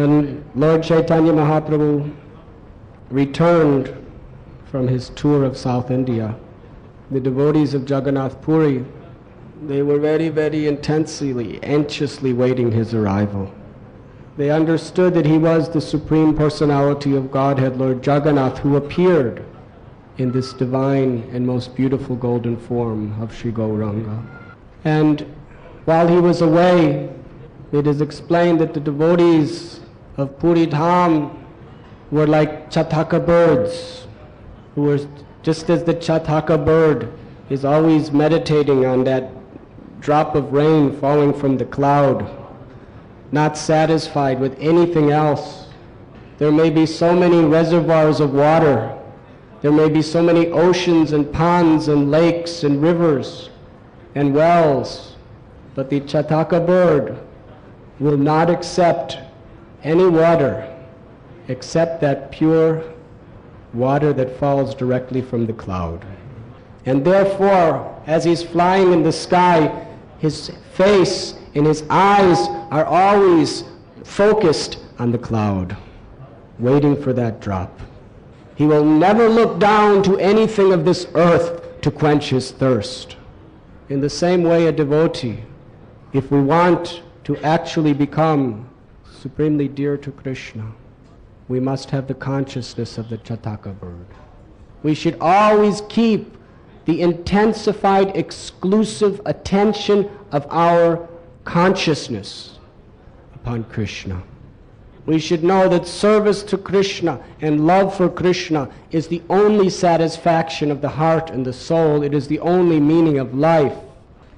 When Lord Chaitanya Mahaprabhu returned from his tour of South India, the devotees of Jagannath Puri, they were very, very intensely, anxiously waiting his arrival. They understood that he was the Supreme Personality of Godhead, Lord Jagannath, who appeared in this divine and most beautiful golden form of Sri Gauranga. And while he was away, it is explained that the devotees of Puri Dham were like Chataka birds, who were just as the Chataka bird is always meditating on that drop of rain falling from the cloud, not satisfied with anything else. There may be so many reservoirs of water. There may be so many oceans and ponds and lakes and rivers and wells, but the Chataka bird will not accept any water except that pure water that falls directly from the cloud. And therefore, as he's flying in the sky, his face and his eyes are always focused on the cloud, waiting for that drop. He will never look down to anything of this earth to quench his thirst. In the same way, a devotee, if we want to actually become supremely dear to Krishna, we must have the consciousness of the Chataka bird. We should always keep the intensified, exclusive attention of our consciousness upon Krishna. We should know that service to Krishna and love for Krishna is the only satisfaction of the heart and the soul. It is the only meaning of life.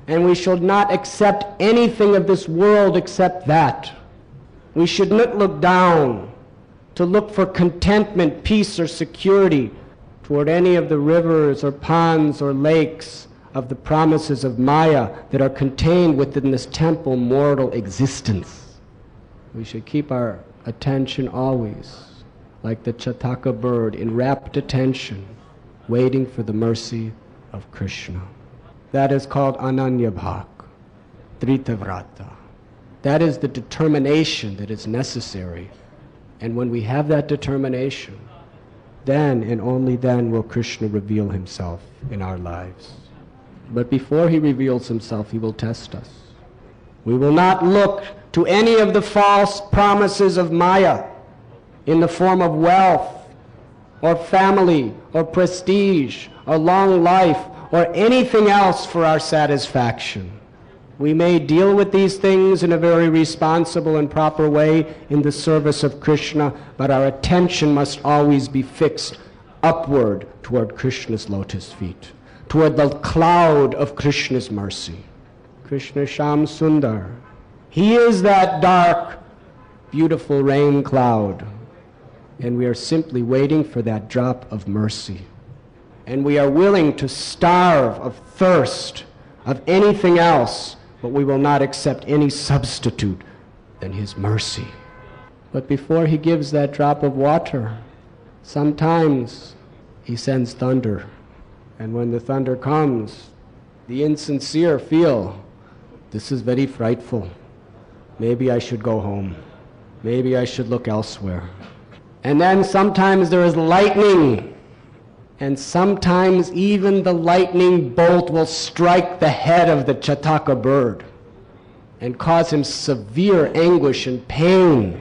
And we should not accept anything of this world except that. We should not look down to look for contentment, peace, or security toward any of the rivers or ponds or lakes of the promises of Maya that are contained within this temple mortal existence. We should keep our attention always like the Chataka bird in rapt attention, waiting for the mercy of Krishna. That is called Ananya Bhak, Dritavrata. That is the determination that is necessary. And when we have that determination, then and only then will Krishna reveal himself in our lives. But before he reveals himself, he will test us. We will not look to any of the false promises of Maya in the form of wealth or family or prestige or long life or anything else for our satisfaction. We may deal with these things in a very responsible and proper way in the service of Krishna, but our attention must always be fixed upward toward Krishna's lotus feet, toward the cloud of Krishna's mercy. Krishna Shyam Sundar. He is that dark, beautiful rain cloud. And we are simply waiting for that drop of mercy. And we are willing to starve of thirst, of anything else, but we will not accept any substitute than His mercy. But before He gives that drop of water, sometimes He sends thunder. And when the thunder comes, the insincere feel this is very frightful. Maybe I should go home. Maybe I should look elsewhere. And then sometimes there is lightning. And sometimes even the lightning bolt will strike the head of the Chataka bird and cause him severe anguish and pain.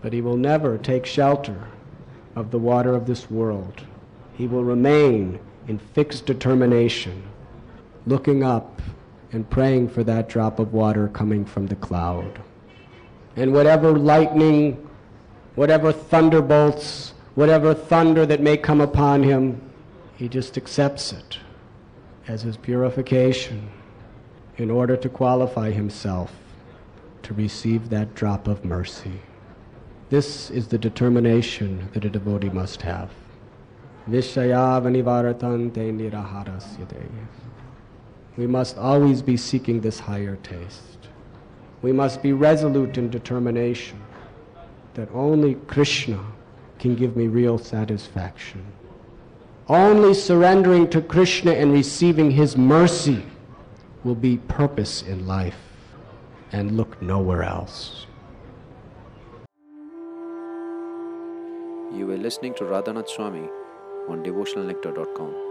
But he will never take shelter of the water of this world. He will remain in fixed determination, looking up and praying for that drop of water coming from the cloud. And whatever lightning, whatever thunderbolts, whatever thunder that may come upon him, he just accepts it as his purification in order to qualify himself to receive that drop of mercy. This is the determination that a devotee must have. We must always be seeking this higher taste. We must be resolute in determination that only Krishna can give me real satisfaction. Only surrendering to Krishna and receiving His mercy will be purpose in life and look nowhere else. You were listening to Radhanath Swami on devotionalnectar.com.